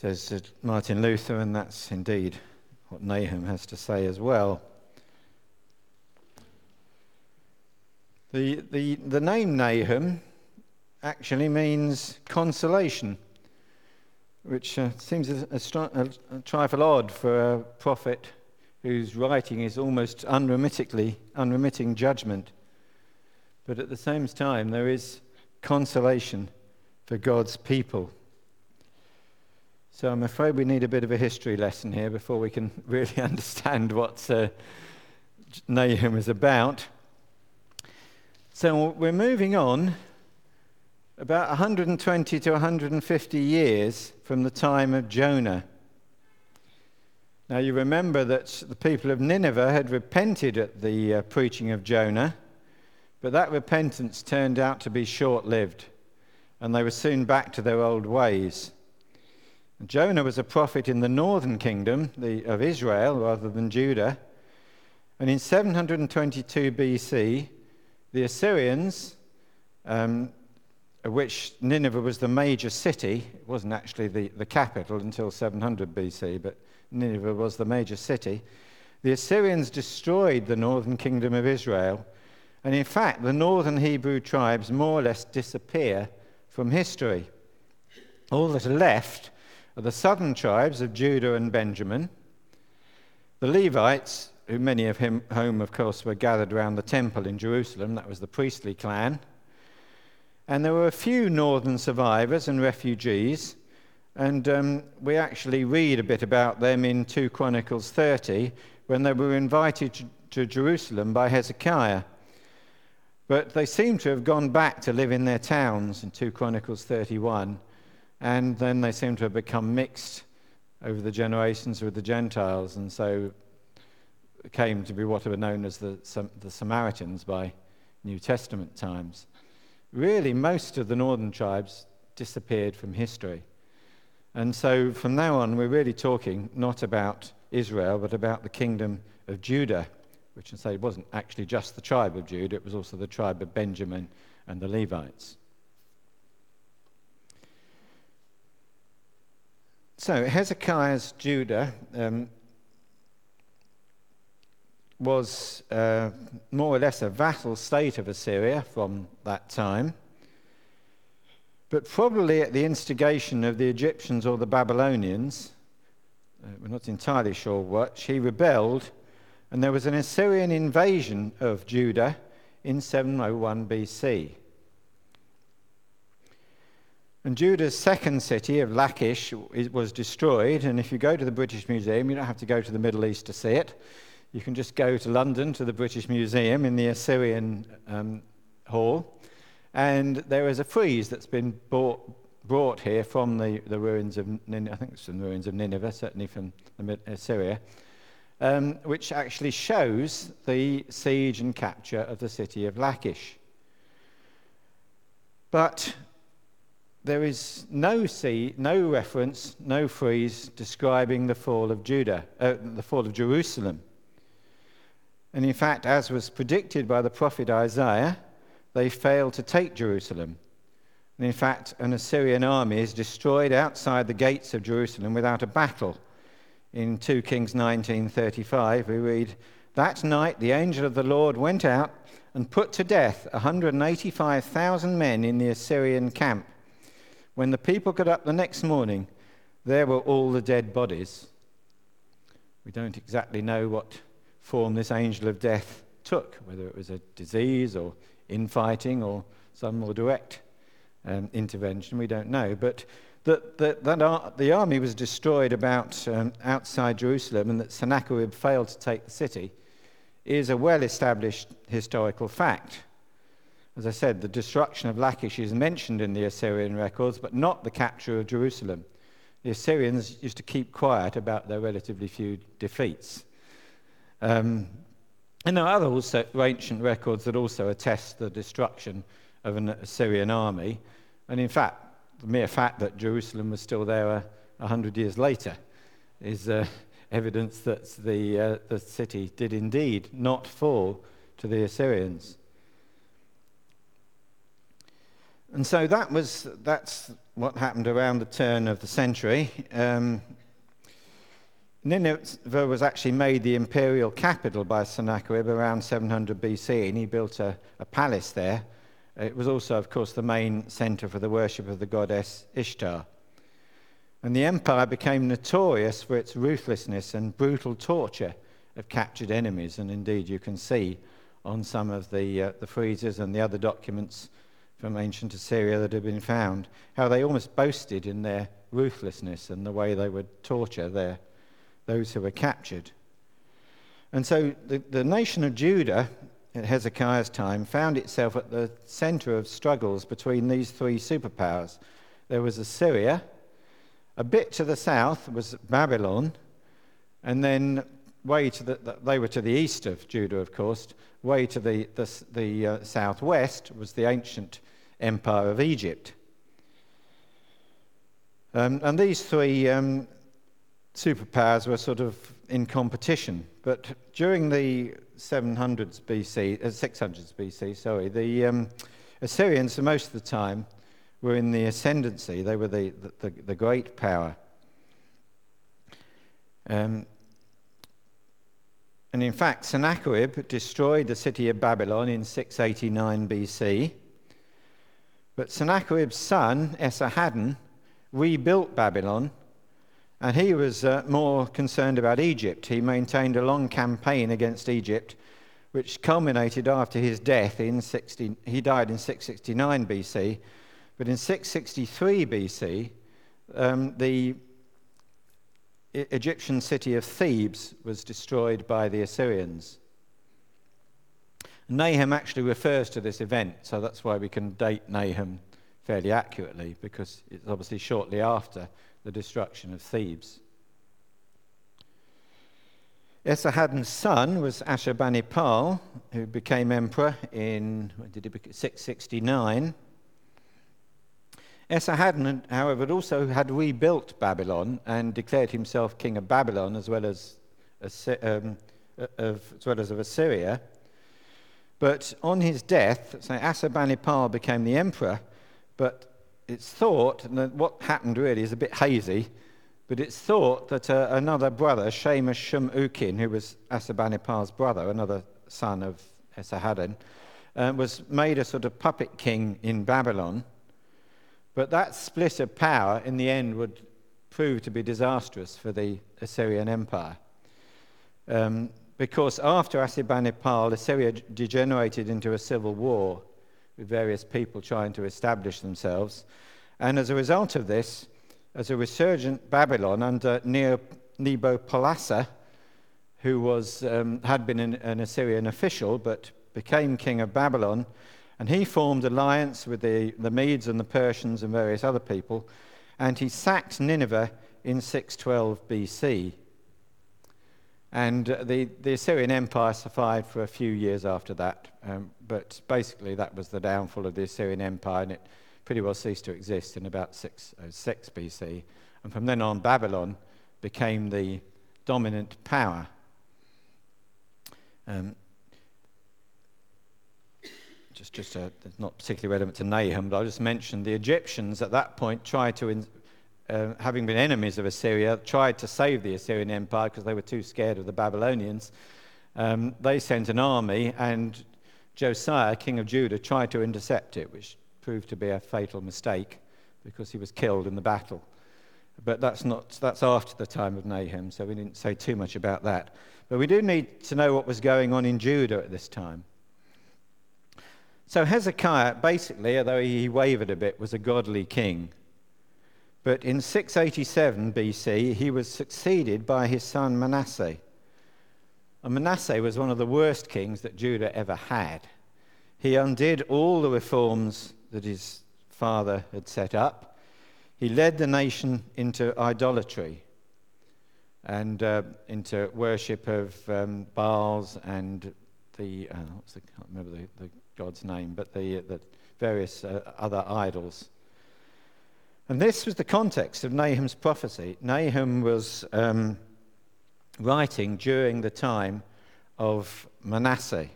says Martin Luther, and that's indeed what Nahum has to say as well. The, the, the name Nahum actually means consolation, which uh, seems a, a, a, trifle odd for a prophet whose writing is almost unremittingly, unremitting judgment. But at the same time, there is consolation for God's people. So I'm afraid we need a bit of a history lesson here before we can really understand what uh, Nahum is about. So we're moving on about 120 to 150 years from the time of Jonah. Now, you remember that the people of Nineveh had repented at the uh, preaching of Jonah, but that repentance turned out to be short lived, and they were soon back to their old ways. Jonah was a prophet in the northern kingdom the, of Israel rather than Judah. And in 722 BC, the Assyrians, um, of which Nineveh was the major city, it wasn't actually the, the capital until 700 BC, but Nineveh was the major city. The Assyrians destroyed the northern kingdom of Israel. And in fact, the northern Hebrew tribes more or less disappear from history. All that are left are the southern tribes of Judah and Benjamin, the Levites, who many of him, whom, of course, were gathered around the temple in Jerusalem, that was the priestly clan, and there were a few northern survivors and refugees, and um, we actually read a bit about them in 2 Chronicles 30 when they were invited to, to Jerusalem by Hezekiah. But they seem to have gone back to live in their towns in 2 Chronicles 31 and then they seem to have become mixed over the generations with the Gentiles, and so came to be what were known as the, the Samaritans by New Testament times. Really, most of the northern tribes disappeared from history. And so from now on, we're really talking not about Israel, but about the kingdom of Judah, which I say wasn't actually just the tribe of Judah, it was also the tribe of Benjamin and the Levites. So, Hezekiah's Judah um, was uh, more or less a vassal state of Assyria from that time. But probably at the instigation of the Egyptians or the Babylonians, uh, we're not entirely sure what, he rebelled, and there was an Assyrian invasion of Judah in 701 BC. And Judah's second city of Lachish was destroyed. And if you go to the British Museum, you don't have to go to the Middle East to see it. You can just go to London to the British Museum in the Assyrian um, Hall. And there is a frieze that's been bought, brought here from the, the ruins of Nineveh, I think it's from the ruins of Nineveh, certainly from Assyria, um, which actually shows the siege and capture of the city of Lachish. But there is no, see, no reference, no phrase describing the fall of Judah, uh, the fall of Jerusalem. And in fact, as was predicted by the prophet Isaiah, they failed to take Jerusalem. And in fact, an Assyrian army is destroyed outside the gates of Jerusalem without a battle. In 2 Kings 19:35, we read, "That night the angel of the Lord went out and put to death 185,000 men in the Assyrian camp." When the people got up the next morning, there were all the dead bodies. We don't exactly know what form this angel of death took, whether it was a disease or infighting or some more direct um, intervention, we don't know. But that, that, that ar- the army was destroyed about um, outside Jerusalem and that Sennacherib failed to take the city is a well established historical fact. As I said, the destruction of Lachish is mentioned in the Assyrian records, but not the capture of Jerusalem. The Assyrians used to keep quiet about their relatively few defeats. Um, and there are other also ancient records that also attest the destruction of an Assyrian army. And in fact, the mere fact that Jerusalem was still there a, a hundred years later is uh, evidence that the, uh, the city did indeed not fall to the Assyrians. And so that was, that's what happened around the turn of the century. Um, Nineveh was actually made the imperial capital by Sennacherib around 700 BC, and he built a, a palace there. It was also, of course, the main center for the worship of the goddess Ishtar. And the empire became notorious for its ruthlessness and brutal torture of captured enemies. And indeed, you can see on some of the, uh, the friezes and the other documents from ancient Assyria that have been found how they almost boasted in their ruthlessness and the way they would torture their, those who were captured. And so the, the nation of Judah at Hezekiah's time found itself at the center of struggles between these three superpowers. There was Assyria, a bit to the south was Babylon, and then way to the, they were to the east of Judah, of course, way to the, the, the uh, southwest was the ancient empire of Egypt. Um, and these three um, superpowers were sort of in competition. But during the 700s BC, uh, 600s BC, sorry, the um, Assyrians, for most of the time, were in the ascendancy. They were the, the, the great power. Um, and in fact, Sennacherib destroyed the city of Babylon in 689 BC. But Sennacherib's son, Esarhaddon, rebuilt Babylon, and he was uh, more concerned about Egypt. He maintained a long campaign against Egypt, which culminated after his death in 60, he died in 669 BC. But in 663 BC, um, the Egyptian city of Thebes was destroyed by the Assyrians. Nahum actually refers to this event, so that's why we can date Nahum fairly accurately, because it's obviously shortly after the destruction of Thebes. Esarhaddon's son was Ashurbanipal, who became emperor in did he 669. Esarhaddon, however, also had rebuilt Babylon and declared himself king of Babylon as well as, um, as, well as of Assyria. But on his death, so Assurbanipal became the emperor, but it's thought, and what happened really is a bit hazy, but it's thought that uh, another brother, Shamash Shum Ukin, who was Assurbanipal's brother, another son of Esarhaddon, uh, was made a sort of puppet king in Babylon but that split of power in the end would prove to be disastrous for the Assyrian Empire. Um, because after Assurbanipal, Assyria degenerated into a civil war with various people trying to establish themselves. And as a result of this, as a resurgent Babylon under Nabopolassar, who was, um, had been an, an Assyrian official but became king of Babylon, and he formed alliance with the, the Medes and the Persians and various other people, and he sacked Nineveh in 612 BC. And the, the Assyrian Empire survived for a few years after that, um, but basically that was the downfall of the Assyrian Empire, and it pretty well ceased to exist in about 606 BC. And from then on, Babylon became the dominant power. Um, just, just a, not particularly relevant to Nahum, but I'll just mention the Egyptians at that point tried to, uh, having been enemies of Assyria, tried to save the Assyrian Empire because they were too scared of the Babylonians. Um, they sent an army, and Josiah, king of Judah, tried to intercept it, which proved to be a fatal mistake because he was killed in the battle. But that's, not, that's after the time of Nahum, so we didn't say too much about that. But we do need to know what was going on in Judah at this time. So Hezekiah, basically, although he wavered a bit, was a godly king. But in 687 BC, he was succeeded by his son Manasseh. And Manasseh was one of the worst kings that Judah ever had. He undid all the reforms that his father had set up. He led the nation into idolatry and uh, into worship of um, Baals and the, uh, the, I can't remember the, the God's name, but the, the various uh, other idols. And this was the context of Nahum's prophecy. Nahum was um, writing during the time of Manasseh.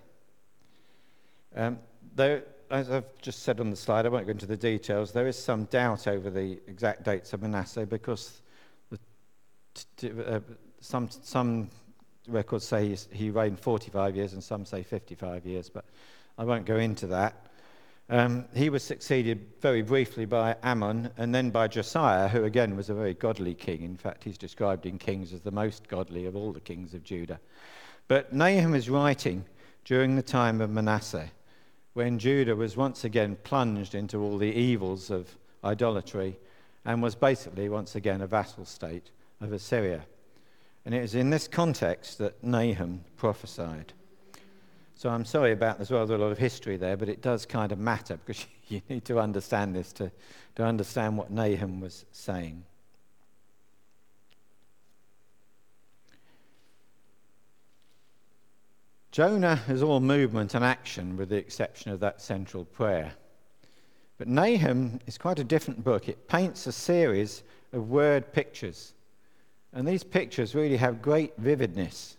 Um, though as I've just said on the slide, I won't go into the details, there is some doubt over the exact dates of Manasseh because the, t- uh, some, some records say he reigned 45 years and some say 55 years, but I won't go into that. Um, he was succeeded very briefly by Amon and then by Josiah, who again was a very godly king. In fact, he's described in Kings as the most godly of all the kings of Judah. But Nahum is writing during the time of Manasseh, when Judah was once again plunged into all the evils of idolatry and was basically once again a vassal state of Assyria. And it is in this context that Nahum prophesied. So I'm sorry about as well, there's a lot of history there, but it does kind of matter because you need to understand this to, to understand what Nahum was saying. Jonah is all movement and action with the exception of that central prayer. But Nahum is quite a different book. It paints a series of word pictures. And these pictures really have great vividness.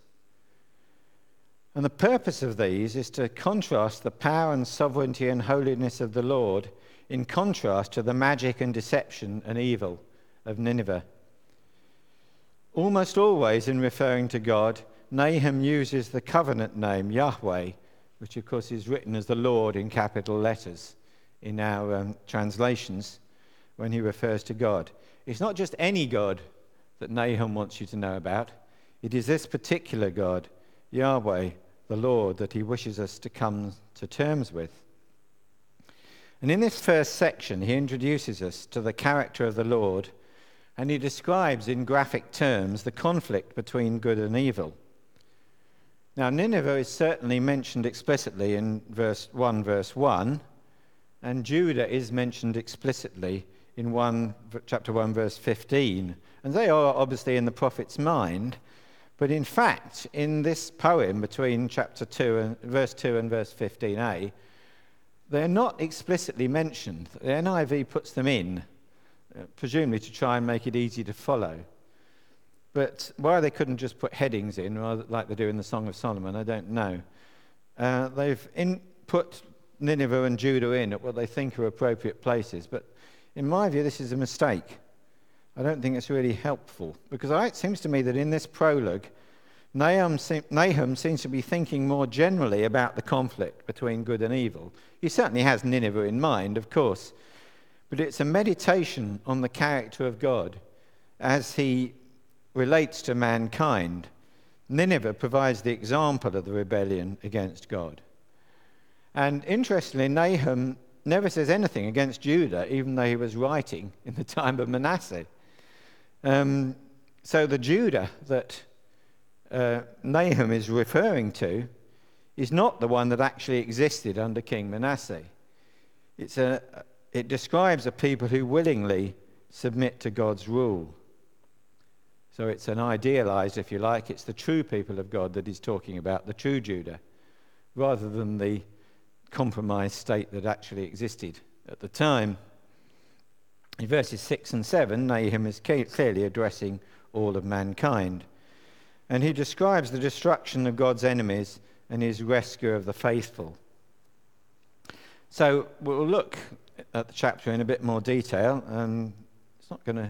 And the purpose of these is to contrast the power and sovereignty and holiness of the Lord in contrast to the magic and deception and evil of Nineveh. Almost always, in referring to God, Nahum uses the covenant name Yahweh, which of course is written as the Lord in capital letters in our um, translations when he refers to God. It's not just any God that Nahum wants you to know about, it is this particular God, Yahweh, the Lord that he wishes us to come to terms with. And in this first section, he introduces us to the character of the Lord and he describes in graphic terms the conflict between good and evil. Now, Nineveh is certainly mentioned explicitly in verse 1, verse 1, and Judah is mentioned explicitly in 1, chapter 1, verse 15. And they are obviously in the prophet's mind, but in fact, in this poem between chapter 2 and verse 2 and verse 15a, they're not explicitly mentioned. The NIV puts them in, uh, presumably to try and make it easy to follow. But why they couldn't just put headings in, like they do in the Song of Solomon, I don't know. Uh, they've in, put Nineveh and Judah in at what they think are appropriate places, but in my view, this is a mistake. I don't think it's really helpful because it seems to me that in this prologue, Nahum, Nahum seems to be thinking more generally about the conflict between good and evil. He certainly has Nineveh in mind, of course, but it's a meditation on the character of God as he relates to mankind. Nineveh provides the example of the rebellion against God. And interestingly, Nahum never says anything against Judah, even though he was writing in the time of Manasseh. Um, so the Judah that uh, Nahum is referring to is not the one that actually existed under King Manasseh. It's a, it describes a people who willingly submit to God's rule. So it's an idealized, if you like, it's the true people of God that he's talking about, the true Judah, rather than the compromised state that actually existed at the time. In verses 6 and 7, Nahum is clearly addressing all of mankind. And he describes the destruction of God's enemies and his rescue of the faithful. So we'll look at the chapter in a bit more detail. and it's not going to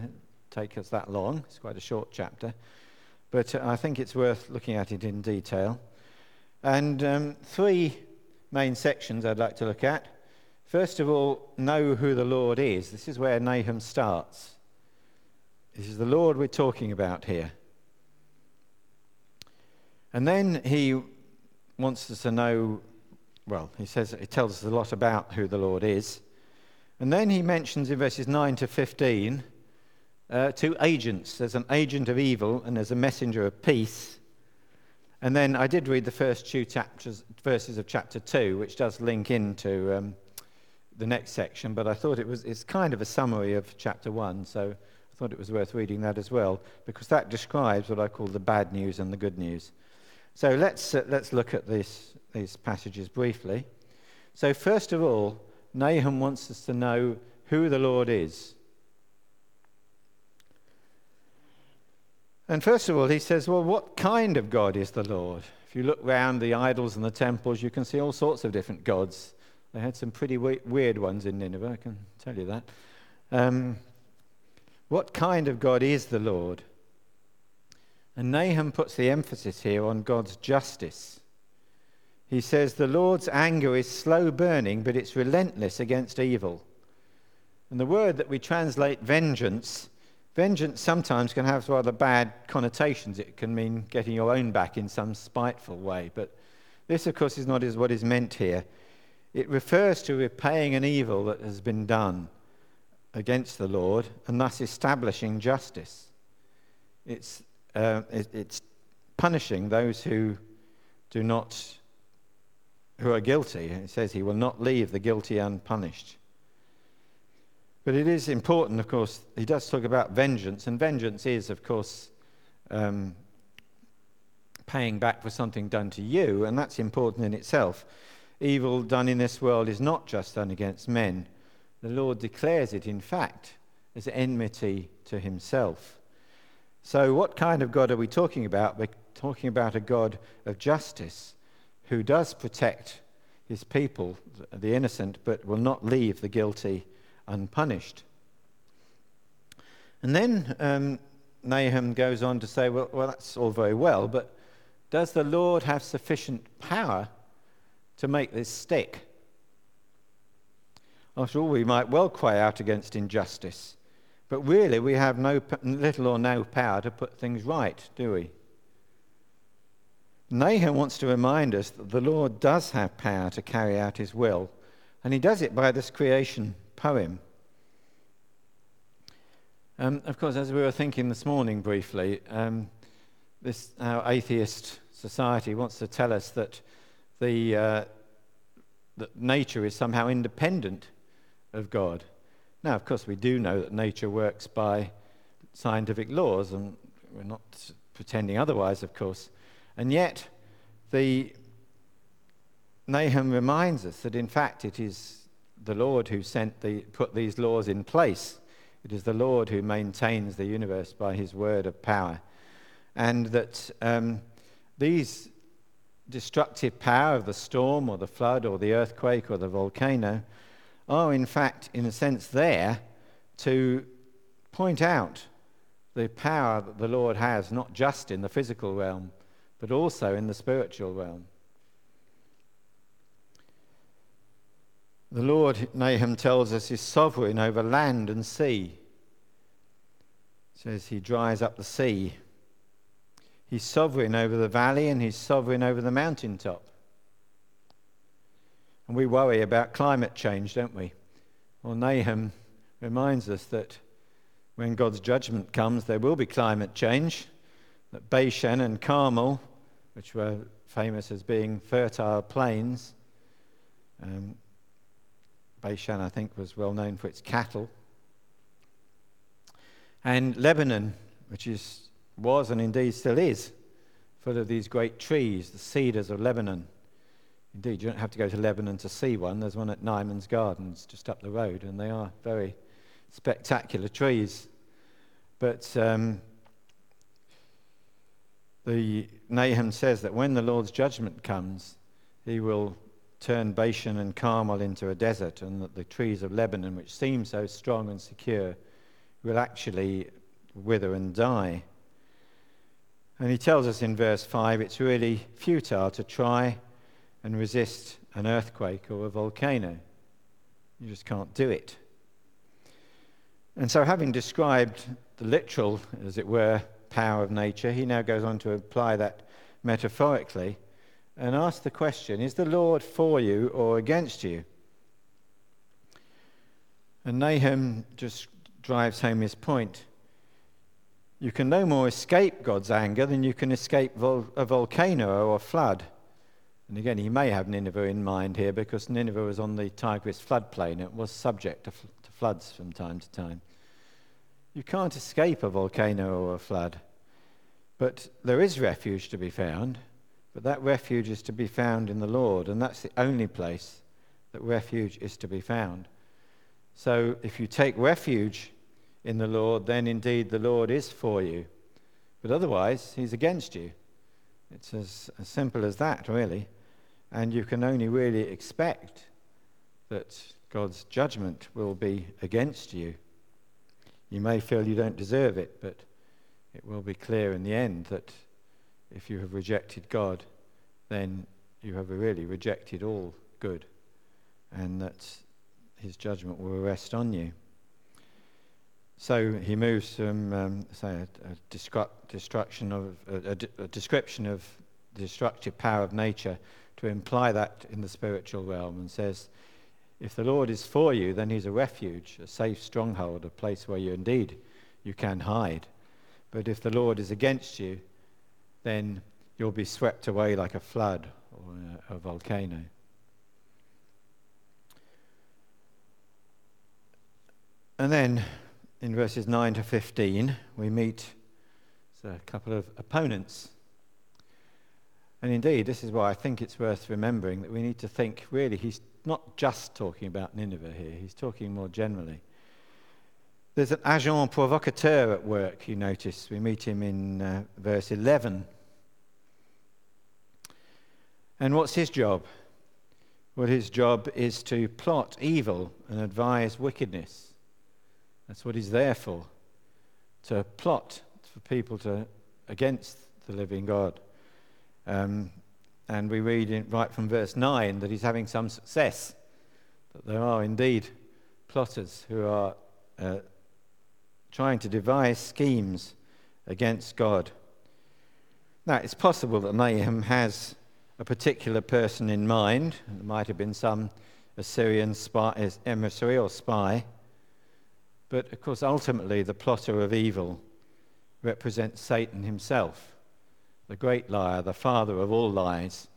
take us that long, it's quite a short chapter. But I think it's worth looking at it in detail. And um, three main sections I'd like to look at. First of all, know who the Lord is. This is where Nahum starts. This is the Lord we're talking about here. And then he wants us to know, well, he says it tells us a lot about who the Lord is. And then he mentions in verses 9 to 15 uh, two agents there's an agent of evil and there's a messenger of peace. And then I did read the first two chapters, verses of chapter 2, which does link into um, the next section, but I thought it was it's kind of a summary of chapter one, so I thought it was worth reading that as well because that describes what I call the bad news and the good news. So let's uh, let's look at this, these passages briefly. So first of all, Nahum wants us to know who the Lord is. And first of all, he says, Well, what kind of God is the Lord? If you look round the idols and the temples, you can see all sorts of different gods They had some pretty we- weird ones in Nineveh, I can tell you that. Um, what kind of God is the Lord? And Nahum puts the emphasis here on God's justice. He says, The Lord's anger is slow burning, but it's relentless against evil. And the word that we translate vengeance, vengeance sometimes can have rather bad connotations. It can mean getting your own back in some spiteful way. But this, of course, is not what is meant here. It refers to repaying an evil that has been done against the Lord and thus establishing justice. It's uh, it, it's punishing those who do not, who are guilty. It says he will not leave the guilty unpunished. But it is important, of course, he does talk about vengeance, and vengeance is, of course, um, paying back for something done to you, and that's important in itself. Evil done in this world is not just done against men. The Lord declares it, in fact, as enmity to himself. So, what kind of God are we talking about? We're talking about a God of justice who does protect his people, the innocent, but will not leave the guilty unpunished. And then um, Nahum goes on to say, well, well, that's all very well, but does the Lord have sufficient power to make this stick? After all, we might well cry out against injustice. But really, we have no, little or no power to put things right, do we? Nahum wants to remind us that the Lord does have power to carry out his will, and he does it by this creation poem. Um, of course, as we were thinking this morning briefly, um, this our atheist society wants to tell us that the uh, that nature is somehow independent of God. Now, of course, we do know that nature works by scientific laws, and we're not pretending otherwise, of course. And yet, the Nahum reminds us that in fact it is the Lord who sent the, put these laws in place. It is the Lord who maintains the universe by his word of power. And that um, these destructive power of the storm or the flood or the earthquake or the volcano are, in fact, in a sense, there to point out the power that the Lord has, not just in the physical realm, but also in the spiritual realm. The Lord, Nahum tells us, is sovereign over land and sea. says he dries up the sea. He's sovereign over the valley and he's sovereign over the mountaintop. And we worry about climate change, don't we? Well, Nahum reminds us that when God's judgment comes, there will be climate change. That Bashan and Carmel, which were famous as being fertile plains, um, Bashan, I think, was well known for its cattle. And Lebanon, which is, was and indeed still is, full of these great trees, the cedars of Lebanon. Indeed, you don't have to go to Lebanon to see one. There's one at Nymans Gardens just up the road, and they are very spectacular trees. But um, the Nahum says that when the Lord's judgment comes, he will turn Bashan and Carmel into a desert, and that the trees of Lebanon, which seem so strong and secure, will actually wither and die. And he tells us in verse 5 it's really futile to try and resist an earthquake or a volcano. You just can't do it. And so, having described the literal, as it were, power of nature, he now goes on to apply that metaphorically and ask the question Is the Lord for you or against you? And Nahum just drives home his point. You can no more escape God's anger than you can escape vol- a volcano or a flood. And again, he may have Nineveh in mind here because Nineveh was on the Tigris floodplain. It was subject to, fl- to floods from time to time. You can't escape a volcano or a flood. But there is refuge to be found. But that refuge is to be found in the Lord. And that's the only place that refuge is to be found. So if you take refuge in the Lord, then indeed the Lord is for you. But otherwise, he's against you. It's as, as simple as that, really. And you can only really expect that God's judgment will be against you. You may feel you don't deserve it, but it will be clear in the end that if you have rejected God, then you have really rejected all good, and that his judgment will rest on you. So he moves from, um, say, a, a destruction of a, a, description of the destructive power of nature to imply that in the spiritual realm, and says, if the Lord is for you, then he's a refuge, a safe stronghold, a place where you indeed you can hide. But if the Lord is against you, then you'll be swept away like a flood or a volcano. And then in verses 9 to 15, we meet a couple of opponents. And indeed, this is why I think it's worth remembering that we need to think really, he's not just talking about Nineveh here, he's talking more generally. There's an agent provocateur at work, you notice. We meet him in uh, verse 11. And what's his job? Well, his job is to plot evil and advise wickedness. That's what he's there for. To plot for people to against the living God. Um, and we read in, right from verse 9 that he's having some success, that there are indeed plotters who are uh, trying to devise schemes against God. Now, it's possible that Nahum has a particular person in mind. It might have been some Assyrian spy, emissary or spy. But of course, ultimately, the plotter of evil represents Satan himself, the great liar, the father of all lies.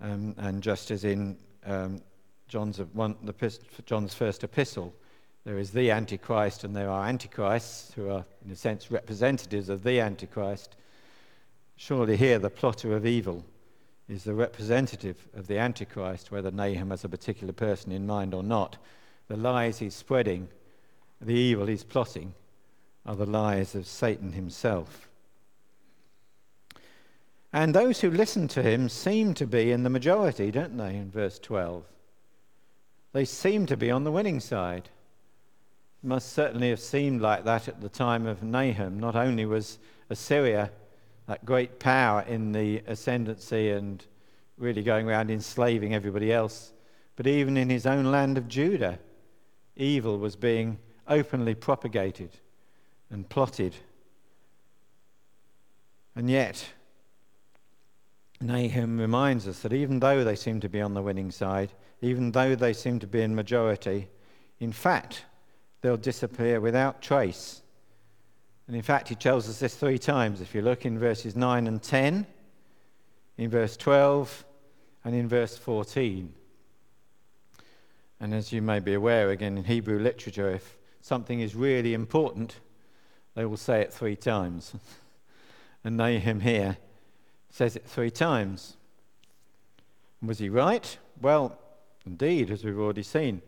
Um, and just as in um, John's, one, the, John's first epistle, there is the Antichrist and there are Antichrists who are, in a sense, representatives of the Antichrist. Surely here the plotter of evil is the representative of the Antichrist, whether Nahum has a particular person in mind or not. The lies he's spreading the evil he's plotting are the lies of Satan himself. And those who listen to him seem to be in the majority, don't they, in verse 12? They seem to be on the winning side. It must certainly have seemed like that at the time of Nahum. Not only was Assyria that great power in the ascendancy and really going around enslaving everybody else, but even in his own land of Judah, evil was being openly propagated and plotted. And yet, Nahum reminds us that even though they seem to be on the winning side, even though they seem to be in majority, in fact, they'll disappear without trace. And in fact, he tells us this three times. If you look in verses 9 and 10, in verse 12, and in verse 14. And as you may be aware, again, in Hebrew literature, if something is really important, they will say it three times. and Nahum here says it three times. Was he right? Well, indeed, as we've already seen,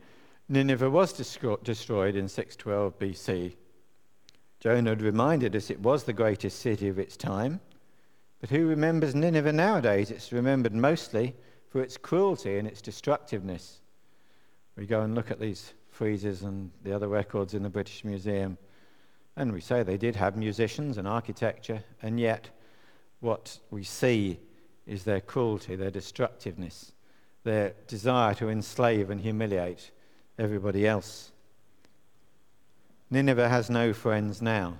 Nineveh was destroyed in 612 BC. Jonah had reminded us it was the greatest city of its time. But who remembers Nineveh nowadays? It's remembered mostly for its cruelty and its destructiveness. We go and look at these friezes and the other records in the British Museum. And we say they did have musicians and architecture, and yet what we see is their cruelty, their destructiveness, their desire to enslave and humiliate everybody else. Nineveh has no friends now.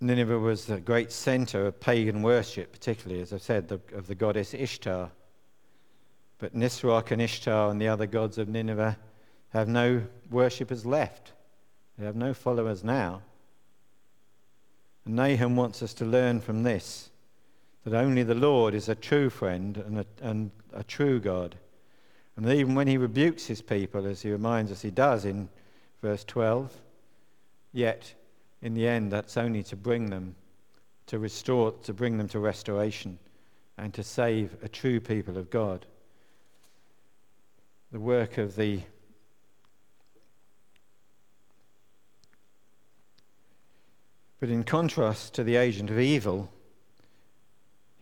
Nineveh was a great center of pagan worship, particularly, as I said, the, of the goddess Ishtar. But Nisroch and Ishtar and the other gods of Nineveh have no worshippers left. They have no followers now. And Nahum wants us to learn from this that only the Lord is a true friend and a, and a true God. And even when he rebukes his people, as he reminds us he does in verse 12, yet in the end that's only to bring them to restore, to bring them to restoration and to save a true people of God the work of the But in contrast to the agent of evil,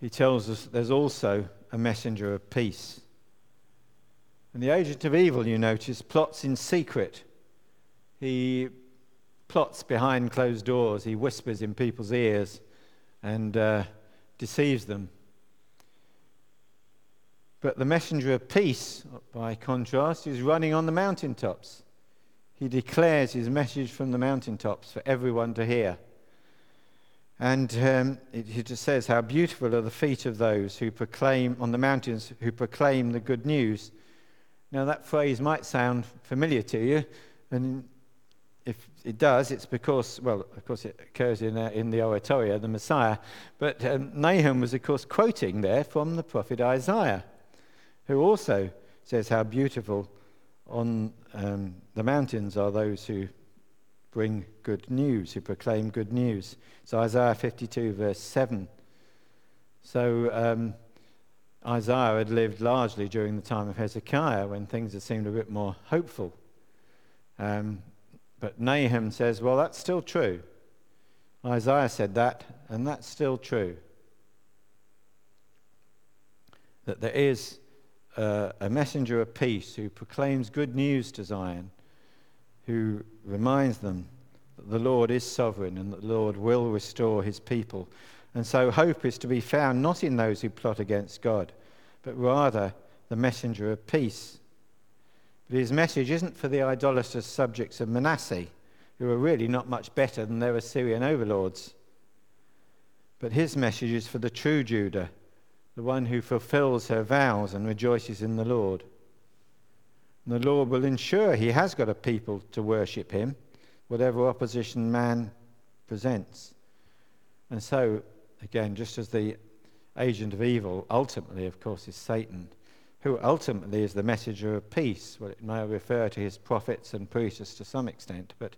he tells us there's also a messenger of peace. And the agent of evil, you notice, plots in secret. He plots behind closed doors. He whispers in people's ears and uh, deceives them. But the messenger of peace, by contrast, is running on the mountaintops. He declares his message from the mountaintops for everyone to hear. And um, it, it just says, How beautiful are the feet of those who proclaim on the mountains, who proclaim the good news. Now, that phrase might sound familiar to you, and if it does, it's because, well, of course, it occurs in, uh, in the oratorio, the Messiah. But um, Nahum was, of course, quoting there from the prophet Isaiah, who also says how beautiful on um, the mountains are those who bring good news, who proclaim good news. So Isaiah 52, verse 7. So um, Isaiah had lived largely during the time of Hezekiah when things had seemed a bit more hopeful. Um, but Nahum says, well, that's still true. Isaiah said that, and that's still true. That there is uh, a messenger of peace who proclaims good news to Zion, who reminds them that the Lord is sovereign and that the Lord will restore his people. And so hope is to be found not in those who plot against God, but rather the messenger of peace but his message isn't for the idolatrous subjects of Manasseh, who are really not much better than their Assyrian overlords. But his message is for the true Judah, the one who fulfills her vows and rejoices in the Lord. And the Lord will ensure he has got a people to worship him, whatever opposition man presents. And so, again, just as the agent of evil ultimately, of course, is Satan who ultimately is the messenger of peace. Well, it may refer to his prophets and priests to some extent, but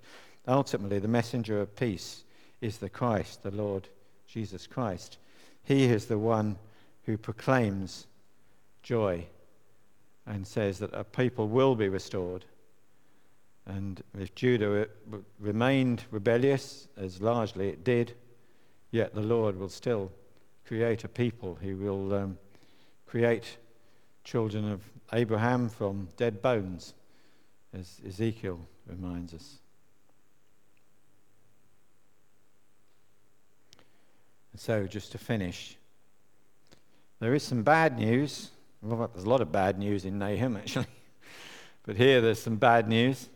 ultimately the messenger of peace is the Christ, the Lord Jesus Christ. He is the one who proclaims joy and says that a people will be restored. And if Judah remained rebellious, as largely it did, yet the Lord will still create a people He will um, create children of Abraham from dead bones, as Ezekiel reminds us. And so, just to finish, there is some bad news. Well, there's a lot of bad news in Nahum, actually. but here there's some bad news.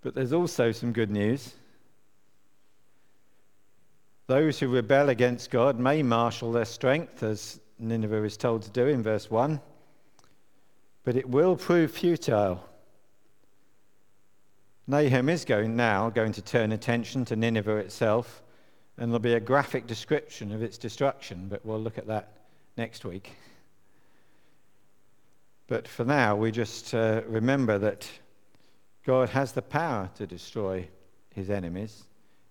But there's also some good news. Those who rebel against God may marshal their strength, as Nineveh is told to do in verse 1 but it will prove futile. Nahum is going now going to turn attention to Nineveh itself, and there'll be a graphic description of its destruction, but we'll look at that next week. But for now, we just uh, remember that God has the power to destroy his enemies.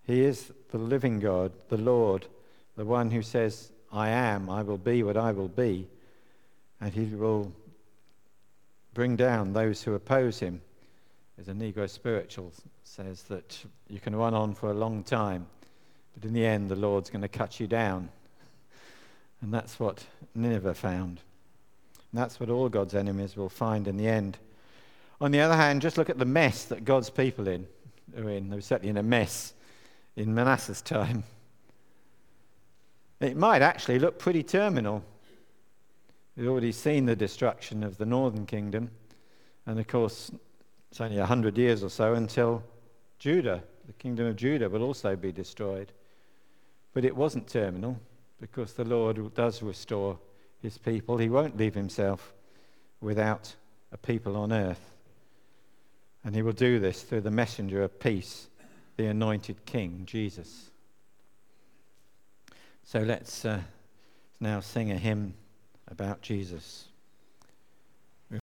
He is the living God, the Lord, the one who says, I am, I will be what I will be, and he will bring down those who oppose him. As a Negro spiritual says that you can run on for a long time, but in the end, the Lord's going to cut you down. And that's what Nineveh found. And that's what all God's enemies will find in the end. On the other hand, just look at the mess that God's people in, are in. They were certainly in a mess in Manasseh's time. It might actually look pretty terminal We've already seen the destruction of the northern kingdom. And of course, it's only 100 years or so until Judah, the kingdom of Judah, will also be destroyed. But it wasn't terminal because the Lord does restore his people. He won't leave himself without a people on earth. And he will do this through the messenger of peace, the anointed king, Jesus. So let's uh, now sing a hymn about Jesus.